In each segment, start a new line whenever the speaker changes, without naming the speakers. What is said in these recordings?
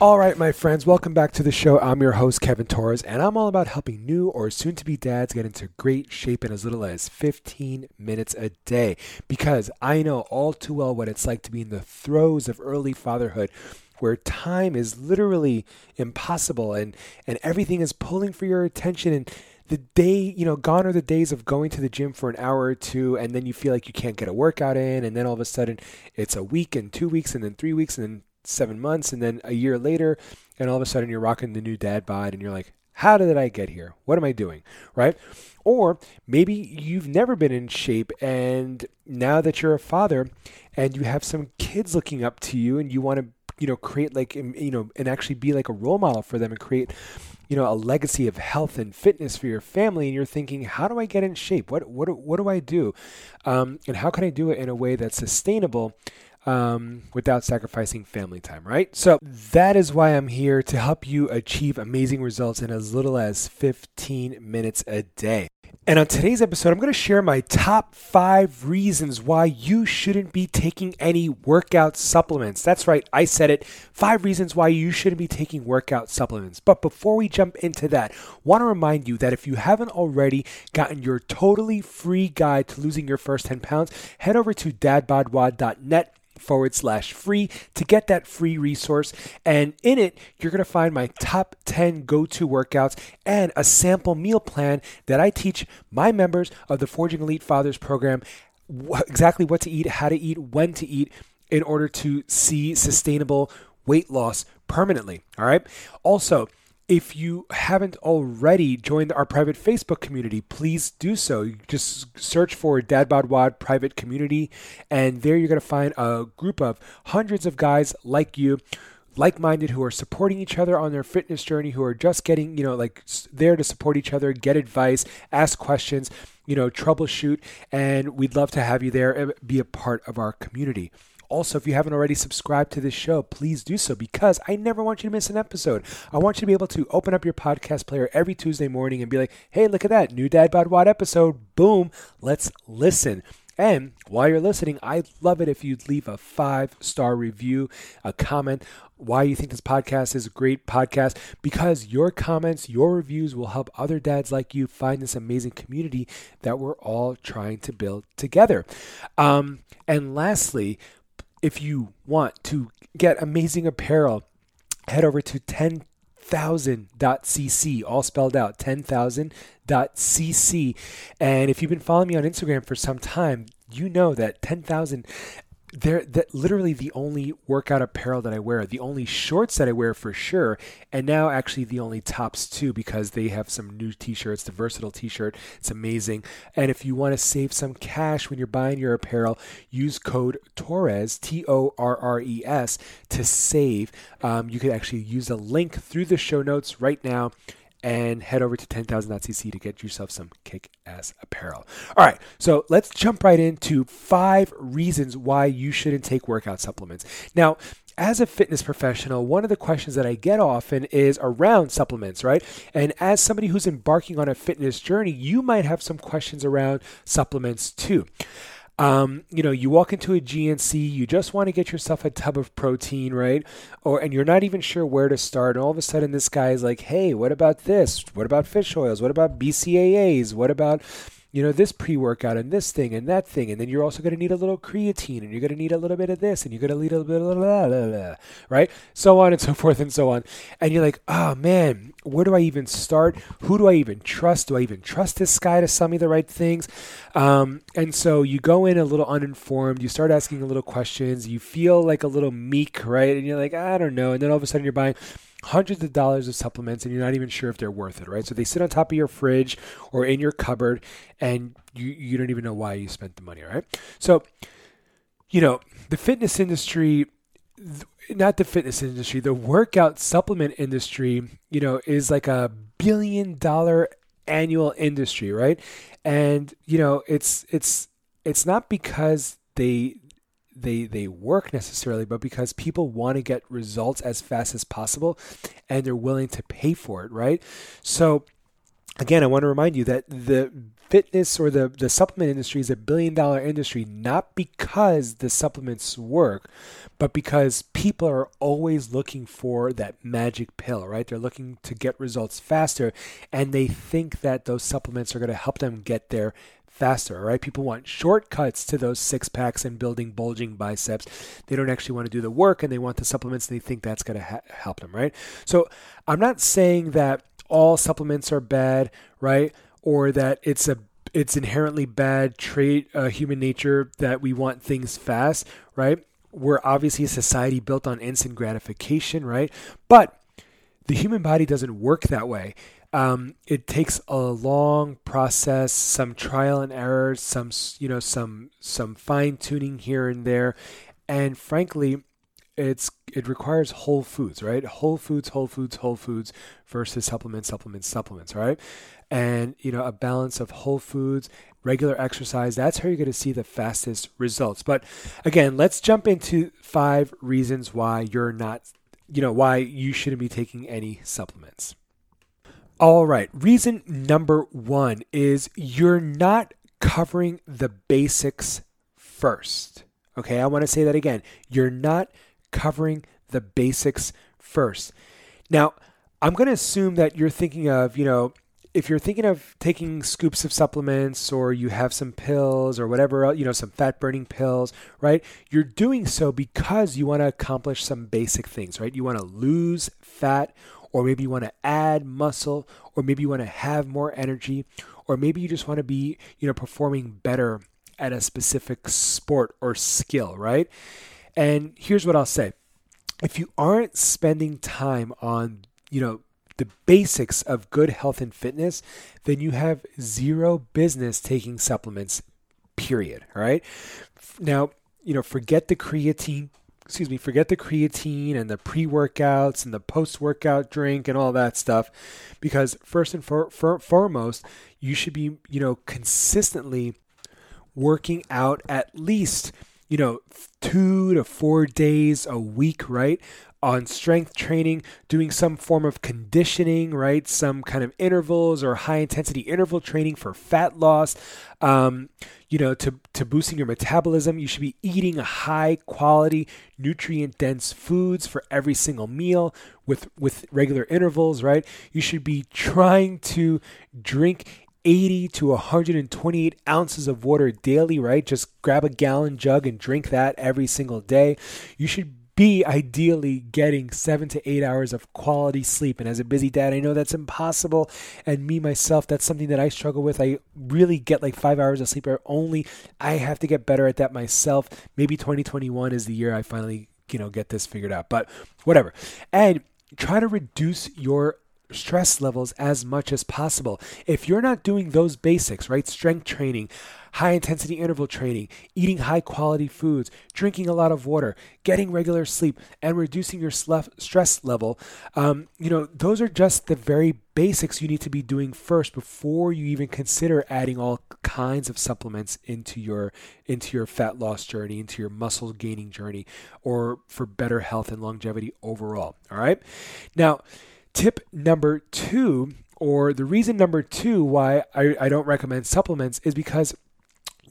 All right, my friends, welcome back to the show. I'm your host, Kevin Torres, and I'm all about helping new or soon to be dads get into great shape in as little as 15 minutes a day. Because I know all too well what it's like to be in the throes of early fatherhood where time is literally impossible and, and everything is pulling for your attention and the day, you know, gone are the days of going to the gym for an hour or two and then you feel like you can't get a workout in and then all of a sudden it's a week and two weeks and then three weeks and then seven months, and then a year later, and all of a sudden you're rocking the new dad bod, and you're like, how did I get here? What am I doing? Right? Or maybe you've never been in shape, and now that you're a father and you have some kids looking up to you, and you want to, you know, create like, you know, and actually be like a role model for them and create, you know, a legacy of health and fitness for your family, and you're thinking, how do I get in shape? What what what do I do? Um, and how can I do it in a way that's sustainable? Um, without sacrificing family time, right? So that is why I'm here to help you achieve amazing results in as little as 15 minutes a day. And on today's episode, I'm going to share my top five reasons why you shouldn't be taking any workout supplements. That's right, I said it. Five reasons why you shouldn't be taking workout supplements. But before we jump into that, want to remind you that if you haven't already gotten your totally free guide to losing your first 10 pounds, head over to dadbodwad.net forward slash free to get that free resource. And in it, you're going to find my top 10 go to workouts and a sample meal plan that I teach my members of the Forging Elite Fathers program exactly what to eat, how to eat, when to eat in order to see sustainable weight loss permanently. All right. Also, if you haven't already joined our private Facebook community, please do so. You just search for Dad Bod Wad private community, and there you're going to find a group of hundreds of guys like you like minded who are supporting each other on their fitness journey, who are just getting, you know, like there to support each other, get advice, ask questions, you know, troubleshoot. And we'd love to have you there and be a part of our community. Also, if you haven't already subscribed to this show, please do so because I never want you to miss an episode. I want you to be able to open up your podcast player every Tuesday morning and be like, hey, look at that, new Dad Bod Wad episode. Boom, let's listen. And while you're listening, I'd love it if you'd leave a five star review, a comment, why you think this podcast is a great podcast, because your comments, your reviews will help other dads like you find this amazing community that we're all trying to build together. Um, and lastly, if you want to get amazing apparel, head over to 10,000.cc, all spelled out 10,000.cc. And if you've been following me on Instagram for some time, you know that 10,000 they're that literally the only workout apparel that I wear, the only shorts that I wear for sure, and now actually the only tops too because they have some new t-shirts, the versatile t-shirt. It's amazing. And if you want to save some cash when you're buying your apparel, use code Torres T O R R E S to save. Um, you can actually use a link through the show notes right now and head over to 10,000.cc to get yourself some kick ass apparel. All right, so let's jump right into five reasons why you shouldn't take workout supplements. Now, as a fitness professional, one of the questions that I get often is around supplements, right? And as somebody who's embarking on a fitness journey, you might have some questions around supplements too. Um, you know, you walk into a GNC, you just want to get yourself a tub of protein, right? Or and you're not even sure where to start, and all of a sudden this guy is like, "Hey, what about this? What about fish oils? What about BCAAs? What about you know, this pre workout and this thing and that thing. And then you're also going to need a little creatine and you're going to need a little bit of this and you're going to need a little bit of blah, blah, blah, right? So on and so forth and so on. And you're like, oh man, where do I even start? Who do I even trust? Do I even trust this guy to sell me the right things? Um, and so you go in a little uninformed, you start asking a little questions, you feel like a little meek, right? And you're like, I don't know. And then all of a sudden you're buying hundreds of dollars of supplements and you're not even sure if they're worth it, right? So they sit on top of your fridge or in your cupboard and you, you don't even know why you spent the money, right? So, you know, the fitness industry, not the fitness industry, the workout supplement industry, you know, is like a billion dollar annual industry, right? And you know, it's it's it's not because they they they work necessarily, but because people want to get results as fast as possible and they're willing to pay for it, right? So again, I want to remind you that the fitness or the, the supplement industry is a billion dollar industry, not because the supplements work, but because people are always looking for that magic pill, right? They're looking to get results faster and they think that those supplements are going to help them get there faster, right? People want shortcuts to those six packs and building bulging biceps. They don't actually want to do the work and they want the supplements and they think that's going to ha- help them, right? So I'm not saying that all supplements are bad, right? Or that it's a it's inherently bad trait, uh, human nature that we want things fast, right? We're obviously a society built on instant gratification, right? But the human body doesn't work that way. Um, it takes a long process, some trial and error, some you know some some fine tuning here and there, and frankly, it's it requires whole foods, right? Whole foods, whole foods, whole foods versus supplements, supplements, supplements, right? And you know a balance of whole foods, regular exercise. That's how you're going to see the fastest results. But again, let's jump into five reasons why you're not, you know, why you shouldn't be taking any supplements. All right. Reason number one is you're not covering the basics first. Okay. I want to say that again. You're not covering the basics first. Now, I'm going to assume that you're thinking of, you know, if you're thinking of taking scoops of supplements or you have some pills or whatever, you know, some fat burning pills, right? You're doing so because you want to accomplish some basic things, right? You want to lose fat or maybe you want to add muscle, or maybe you want to have more energy, or maybe you just want to be, you know, performing better at a specific sport or skill, right? And here's what I'll say. If you aren't spending time on, you know, the basics of good health and fitness, then you have zero business taking supplements, period. All right. Now, you know, forget the creatine excuse me, forget the creatine and the pre workouts and the post workout drink and all that stuff. Because first and for, for, foremost, you should be, you know, consistently working out at least, you know, two to four days a week, right? On strength training, doing some form of conditioning, right? Some kind of intervals or high intensity interval training for fat loss. Um, you know, to, to boosting your metabolism, you should be eating high quality, nutrient dense foods for every single meal with, with regular intervals, right? You should be trying to drink 80 to 128 ounces of water daily, right? Just grab a gallon jug and drink that every single day. You should be ideally getting seven to eight hours of quality sleep. And as a busy dad, I know that's impossible. And me, myself, that's something that I struggle with. I really get like five hours of sleep only. I have to get better at that myself. Maybe 2021 is the year I finally, you know, get this figured out. But whatever. And try to reduce your stress levels as much as possible. If you're not doing those basics, right? Strength training, high intensity interval training, eating high quality foods, drinking a lot of water, getting regular sleep, and reducing your stress level, um, you know, those are just the very basics you need to be doing first before you even consider adding all kinds of supplements into your into your fat loss journey, into your muscle gaining journey, or for better health and longevity overall. All right. Now, tip number two or the reason number two why I, I, don't recommend supplements is because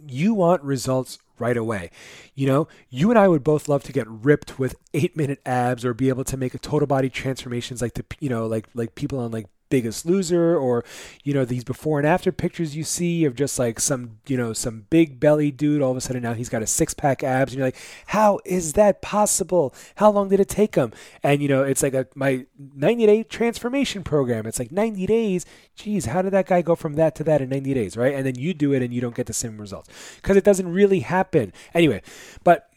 you want results right away. You know, you and I would both love to get ripped with 8 minute abs or be able to make a total body transformations like the you know, like like people on like biggest loser or you know these before and after pictures you see of just like some you know some big belly dude all of a sudden now he's got a six pack abs and you're like how is that possible? How long did it take him? And you know it's like a my 90 day transformation program. It's like 90 days. Geez how did that guy go from that to that in 90 days right? And then you do it and you don't get the same results. Because it doesn't really happen. Anyway but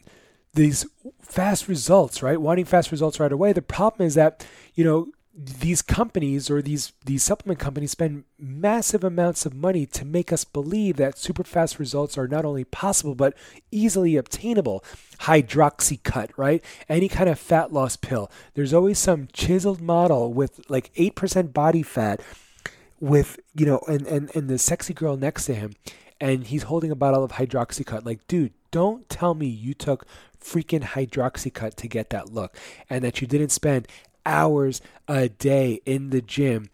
these fast results right? Wanting fast results right away. The problem is that you know these companies or these these supplement companies spend massive amounts of money to make us believe that super fast results are not only possible but easily obtainable. Hydroxycut right? Any kind of fat loss pill. There's always some chiseled model with like 8% body fat with you know and and and the sexy girl next to him and he's holding a bottle of hydroxycut like dude don't tell me you took freaking hydroxycut to get that look and that you didn't spend hours a day in the gym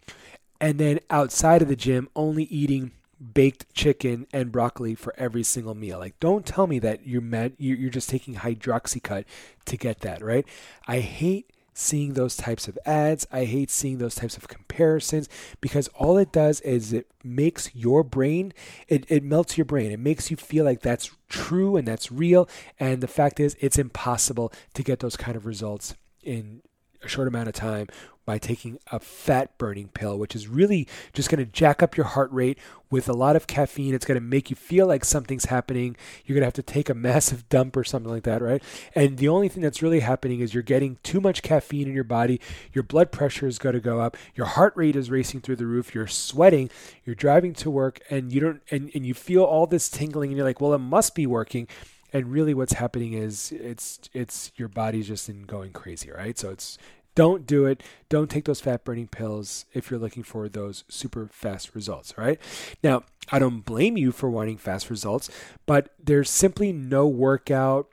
and then outside of the gym only eating baked chicken and broccoli for every single meal. Like, don't tell me that you're you're just taking hydroxycut to get that, right? I hate seeing those types of ads. I hate seeing those types of comparisons because all it does is it makes your brain, it, it melts your brain. It makes you feel like that's true and that's real. And the fact is, it's impossible to get those kind of results in a short amount of time by taking a fat burning pill, which is really just going to jack up your heart rate with a lot of caffeine. It's going to make you feel like something's happening. You're going to have to take a massive dump or something like that, right? And the only thing that's really happening is you're getting too much caffeine in your body. Your blood pressure is going to go up. Your heart rate is racing through the roof. You're sweating. You're driving to work and you don't, and, and you feel all this tingling and you're like, well, it must be working and really what's happening is it's it's your body's just in going crazy right so it's don't do it. Don't take those fat burning pills if you're looking for those super fast results, right? Now, I don't blame you for wanting fast results, but there's simply no workout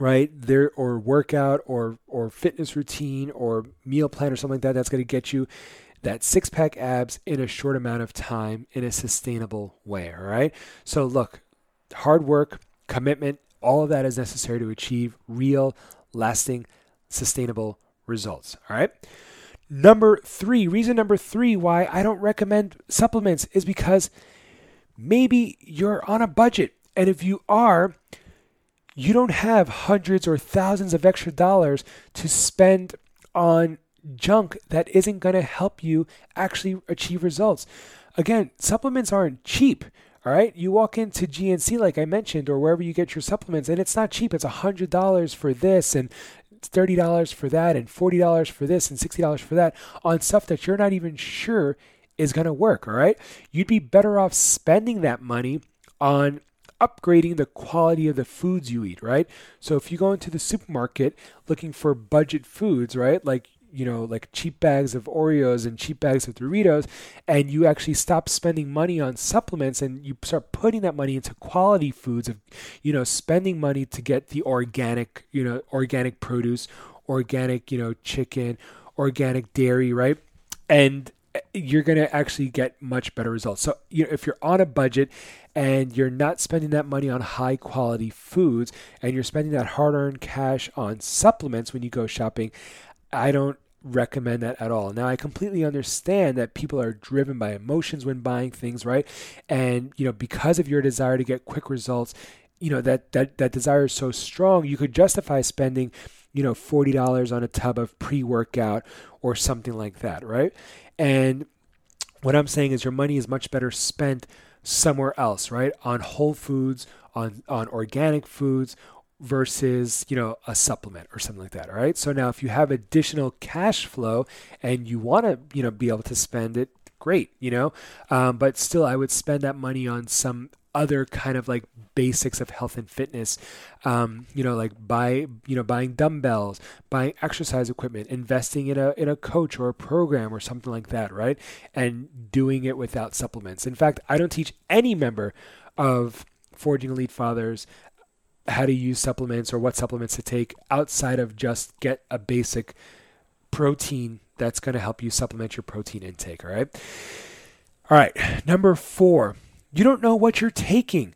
right there or workout or or fitness routine or meal plan or something like that that's going to get you that six pack abs in a short amount of time in a sustainable way all right so look hard work commitment all of that is necessary to achieve real lasting sustainable results. All right. Number three, reason number three why I don't recommend supplements is because maybe you're on a budget. And if you are, you don't have hundreds or thousands of extra dollars to spend on junk that isn't going to help you actually achieve results. Again, supplements aren't cheap. All right, you walk into GNC, like I mentioned, or wherever you get your supplements, and it's not cheap. It's $100 for this and $30 for that and $40 for this and $60 for that on stuff that you're not even sure is going to work, all right? You'd be better off spending that money on upgrading the quality of the foods you eat, right? So if you go into the supermarket looking for budget foods, right? Like you know, like cheap bags of Oreos and cheap bags of Doritos, and you actually stop spending money on supplements and you start putting that money into quality foods of, you know, spending money to get the organic, you know, organic produce, organic, you know, chicken, organic dairy, right? And eh, you're going to actually get much better results. So, you know, if you're on a budget and you're not spending that money on high quality foods and you're spending that hard earned cash on supplements when you go shopping, I don't recommend that at all. Now I completely understand that people are driven by emotions when buying things, right? And you know, because of your desire to get quick results, you know, that that that desire is so strong, you could justify spending, you know, $40 on a tub of pre-workout or something like that, right? And what I'm saying is your money is much better spent somewhere else, right? On whole foods, on on organic foods versus you know a supplement or something like that all right? So now if you have additional cash flow and you want to you know be able to spend it great you know? Um, but still i would spend that money on some other kind of like basics of health and fitness. Um, you know like buy you know buying dumbbells buying exercise equipment investing in a in a coach or a program or something like that right? And doing it without supplements. In fact i don't teach any member of forging elite fathers how to use supplements or what supplements to take outside of just get a basic protein that's going to help you supplement your protein intake. All right. All right. Number four, you don't know what you're taking.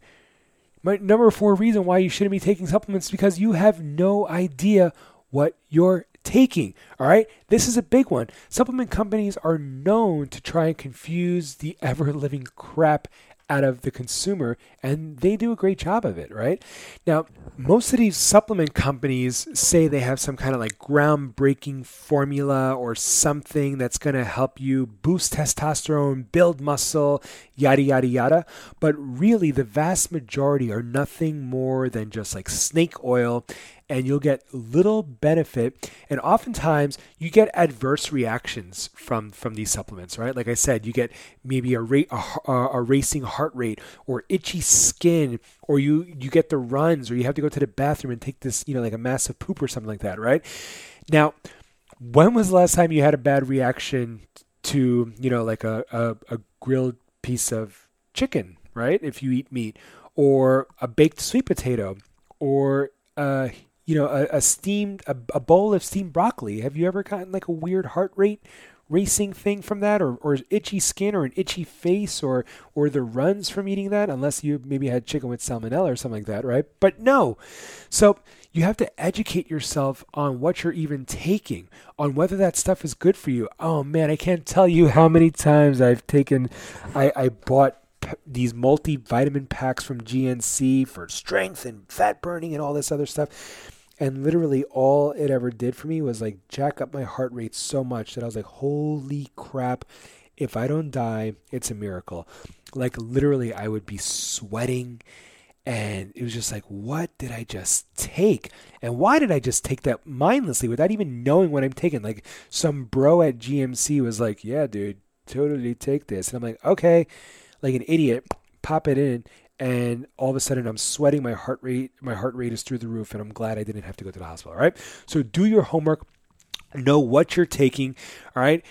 My number four reason why you shouldn't be taking supplements because you have no idea what you're taking. All right. This is a big one. Supplement companies are known to try and confuse the ever living crap out of the consumer, and they do a great job of it, right? Now, most of these supplement companies say they have some kind of like groundbreaking formula or something that's going to help you boost testosterone, build muscle, yada, yada, yada. But really, the vast majority are nothing more than just like snake oil and you'll get little benefit. And oftentimes you get adverse reactions from from these supplements right? Like i said you get maybe a rate a, a, racing heart rate or itchy skin or you you get the runs or you have to go to the bathroom and take this you know like a massive poop or something like that right? Now when was the last time you had a bad reaction to you know like a, a, a grilled piece of chicken, right? If you eat meat, or a baked sweet potato, or uh, you know a, a steamed a, a bowl of steamed broccoli. Have you ever gotten like a weird heart rate racing thing from that? Or, or itchy skin or an itchy face or or the runs from eating that? Unless you maybe had chicken with salmonella or something like that right? But no. So you have to educate yourself on what you're even taking on whether that stuff is good for you. Oh man i can't tell you how many times i've taken i, I bought these multivitamin packs from GNC for strength and fat burning and all this other stuff and literally all it ever did for me was like jack up my heart rate so much that I was like, holy crap, if I don't die, it's a miracle. Like literally, I would be sweating. And it was just like, what did I just take? And why did I just take that mindlessly without even knowing what I'm taking? Like some bro at GNC was like, yeah, dude, totally take this. And I'm like, okay, like an idiot, pop it in and all of a sudden I'm sweating. My heart rate, my heart rate is through the roof, and I'm glad I didn't have to go to the hospital. All right. So do your homework. Know what you're taking. All right.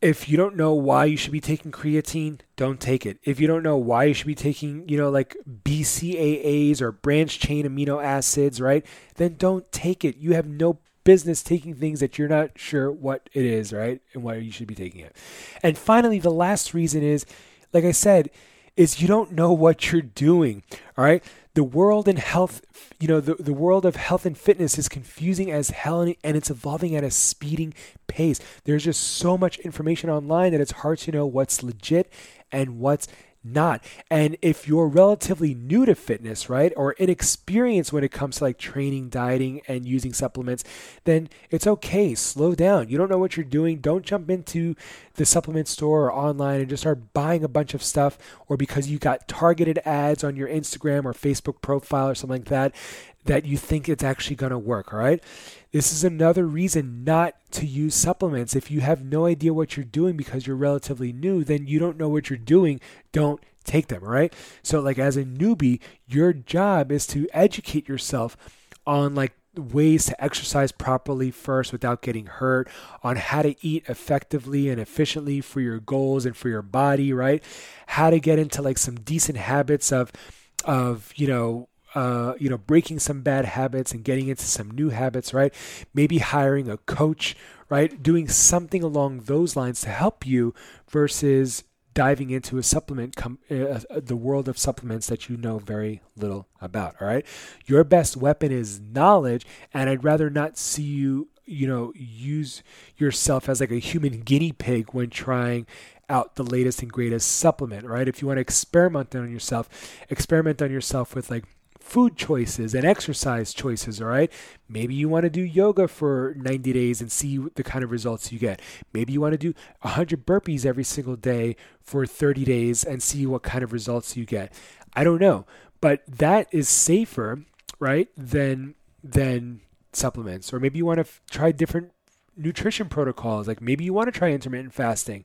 If you don't know why you should be taking creatine, don't take it. If you don't know why you should be taking, you know, like BCAAs or branch chain amino acids, right? Then don't take it. You have no business taking things that you're not sure what it is, right? And why you should be taking it. And finally, the last reason is, like I said, is you don't know what you're doing. All right. The world and health, you know, the, the world of health and fitness is confusing as hell and it's evolving at a speeding pace. There's just so much information online that it's hard to know what's legit and what's not. And if you're relatively new to fitness, right, or inexperienced when it comes to like training, dieting, and using supplements, then it's okay. Slow down. You don't know what you're doing. Don't jump into the supplement store or online and just start buying a bunch of stuff, or because you got targeted ads on your Instagram or Facebook profile or something like that, that you think it's actually going to work. All right. This is another reason not to use supplements. If you have no idea what you're doing because you're relatively new, then you don't know what you're doing. Don't take them, all right? So like as a newbie, your job is to educate yourself on like ways to exercise properly first without getting hurt, on how to eat effectively and efficiently for your goals and for your body, right? How to get into like some decent habits of of, you know, uh, you know, breaking some bad habits and getting into some new habits, right? Maybe hiring a coach, right? Doing something along those lines to help you versus diving into a supplement, com- uh, uh, the world of supplements that you know very little about. All right. Your best weapon is knowledge, and I'd rather not see you, you know, use yourself as like a human guinea pig when trying out the latest and greatest supplement, right? If you want to experiment on yourself, experiment on yourself with like food choices and exercise choices, all right? Maybe you want to do yoga for 90 days and see the kind of results you get. Maybe you want to do 100 burpees every single day for 30 days and see what kind of results you get. I don't know, but that is safer, right, than than supplements. Or maybe you want to f- try different nutrition protocols. Like maybe you want to try intermittent fasting,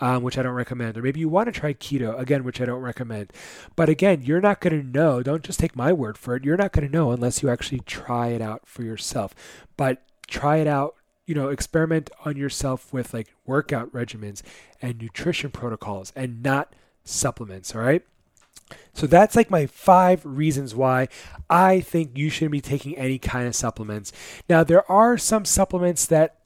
um, which I don't recommend, or maybe you want to try keto, again, which I don't recommend. But again, you're not going to know. Don't just take my word for it. You're not going to know unless you actually try it out for yourself. But try it out. You know, experiment on yourself with like workout regimens and nutrition protocols and not supplements. All right. So that's like my five reasons why I think you shouldn't be taking any kind of supplements. Now, there are some supplements that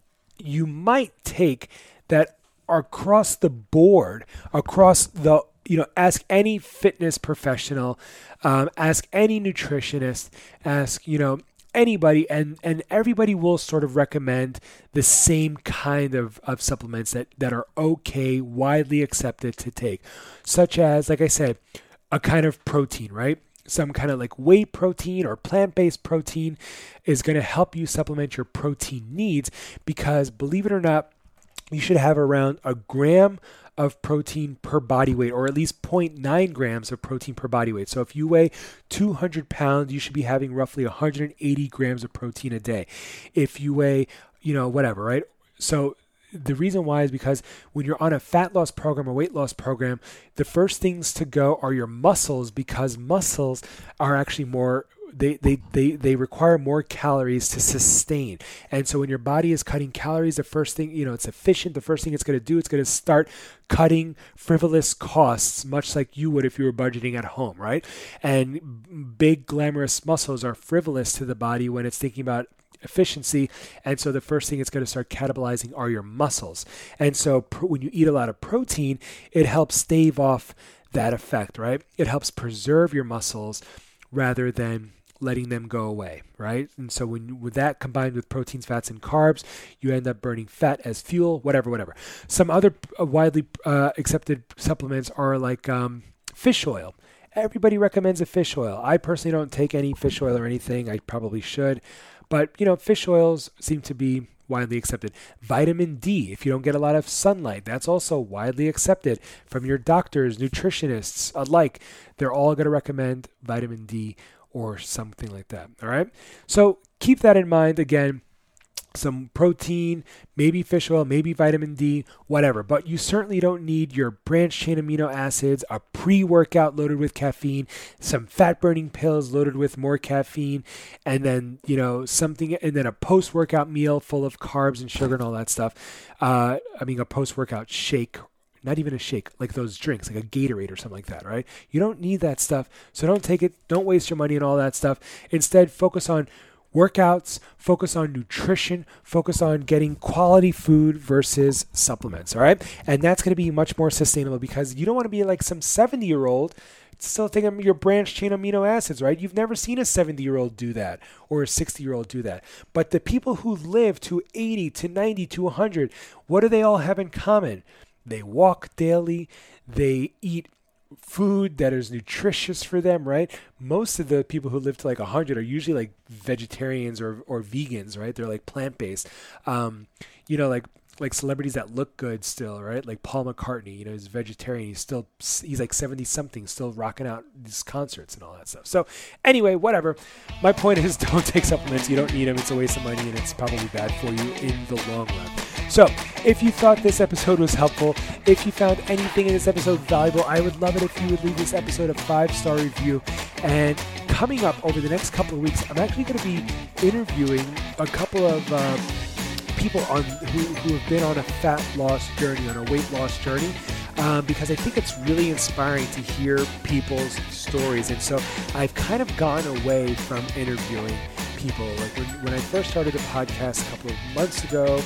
you might take that across the board, across the you know, ask any fitness professional, um, ask any nutritionist, ask you know anybody, and and everybody will sort of recommend the same kind of, of supplements that that are okay, widely accepted to take, such as like I said, a kind of protein, right? Some kind of like whey protein or plant based protein is going to help you supplement your protein needs because believe it or not, you should have around a gram of protein per body weight, or at least 0.9 grams of protein per body weight. So if you weigh 200 pounds, you should be having roughly 180 grams of protein a day. If you weigh, you know, whatever, right? So the reason why is because when you're on a fat loss program or weight loss program, the first things to go are your muscles because muscles are actually more they, they, they, they require more calories to sustain. And so when your body is cutting calories, the first thing, you know, it's efficient. The first thing it's going to do, it's going to start cutting frivolous costs, much like you would if you were budgeting at home, right? And big, glamorous muscles are frivolous to the body when it's thinking about efficiency. And so the first thing it's going to start catabolizing are your muscles. And so pr- when you eat a lot of protein, it helps stave off that effect, right? It helps preserve your muscles rather than letting them go away, right? And so when with that combined with proteins, fats, and carbs, you end up burning fat as fuel, whatever, whatever. Some other uh, widely uh, accepted supplements are like um, fish oil. Everybody recommends a fish oil. I personally don't take any fish oil or anything. I probably should, but you know, fish oils seem to be widely accepted. Vitamin D, if you don't get a lot of sunlight, that's also widely accepted from your doctors, nutritionists alike. They're all going to recommend vitamin D or something like that. All right. So keep that in mind. Again, some protein, maybe fish oil, maybe vitamin D, whatever. But you certainly don't need your branched chain amino acids, a pre workout loaded with caffeine, some fat burning pills loaded with more caffeine, and then, you know, something, and then a post workout meal full of carbs and sugar and all that stuff. Uh, I mean, a post workout shake not even a shake, like those drinks, like a Gatorade or something like that, right? You don't need that stuff. So don't take it. Don't waste your money on all that stuff. Instead, focus on workouts, focus on nutrition, focus on getting quality food versus supplements, all right? And that's going to be much more sustainable because you don't want to be like some 70 year old still taking your branched chain amino acids, right? You've never seen a 70 year old do that or a 60 year old do that. But the people who live to 80 to 90 to 100, what do they all have in common? They walk daily. They eat food that is nutritious for them, right? Most of the people who live to like 100 are usually like vegetarians or, or vegans, right? They're like plant based. Um, you know, like like celebrities that look good still, right? Like Paul McCartney, you know, he's vegetarian. He's still he's like 70 something, still rocking out these concerts and all that stuff. So, anyway, whatever. My point is don't take supplements. You don't need them. It's a waste of money and it's probably bad for you in the long run. So, if you thought this episode was helpful, if you found anything in this episode valuable, I would love it if you would leave this episode a five star review. And coming up over the next couple of weeks, I'm actually going to be interviewing a couple of uh, people on who, who have been on a fat loss journey, on a weight loss journey. Um, because I think it's really inspiring to hear people's stories. And so I've kind of gone away from interviewing people. Like when, when I first started the podcast a couple of months ago,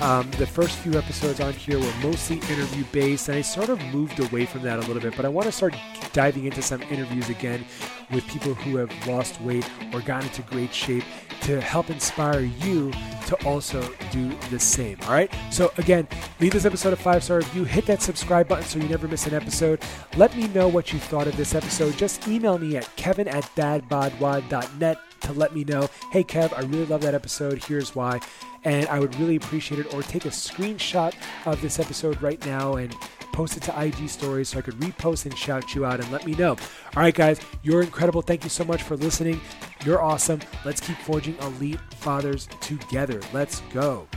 um, the first few episodes on here were mostly interview based, and I sort of moved away from that a little bit. But I want to start diving into some interviews again with people who have lost weight or gotten into great shape to help inspire you to also do the same. All right. So, again, leave this episode a five star review. Hit that subscribe button so you never miss an episode. Let me know what you thought of this episode. Just email me at kevin at dadbodwad.net to let me know, hey, Kev, I really love that episode. Here's why and I would really appreciate it. Or take a screenshot of this episode right now and post it to IG stories so I could repost and shout you out and let me know. All right, guys, you're incredible. Thank you so much for listening. You're awesome. Let's keep forging elite fathers together. Let's go.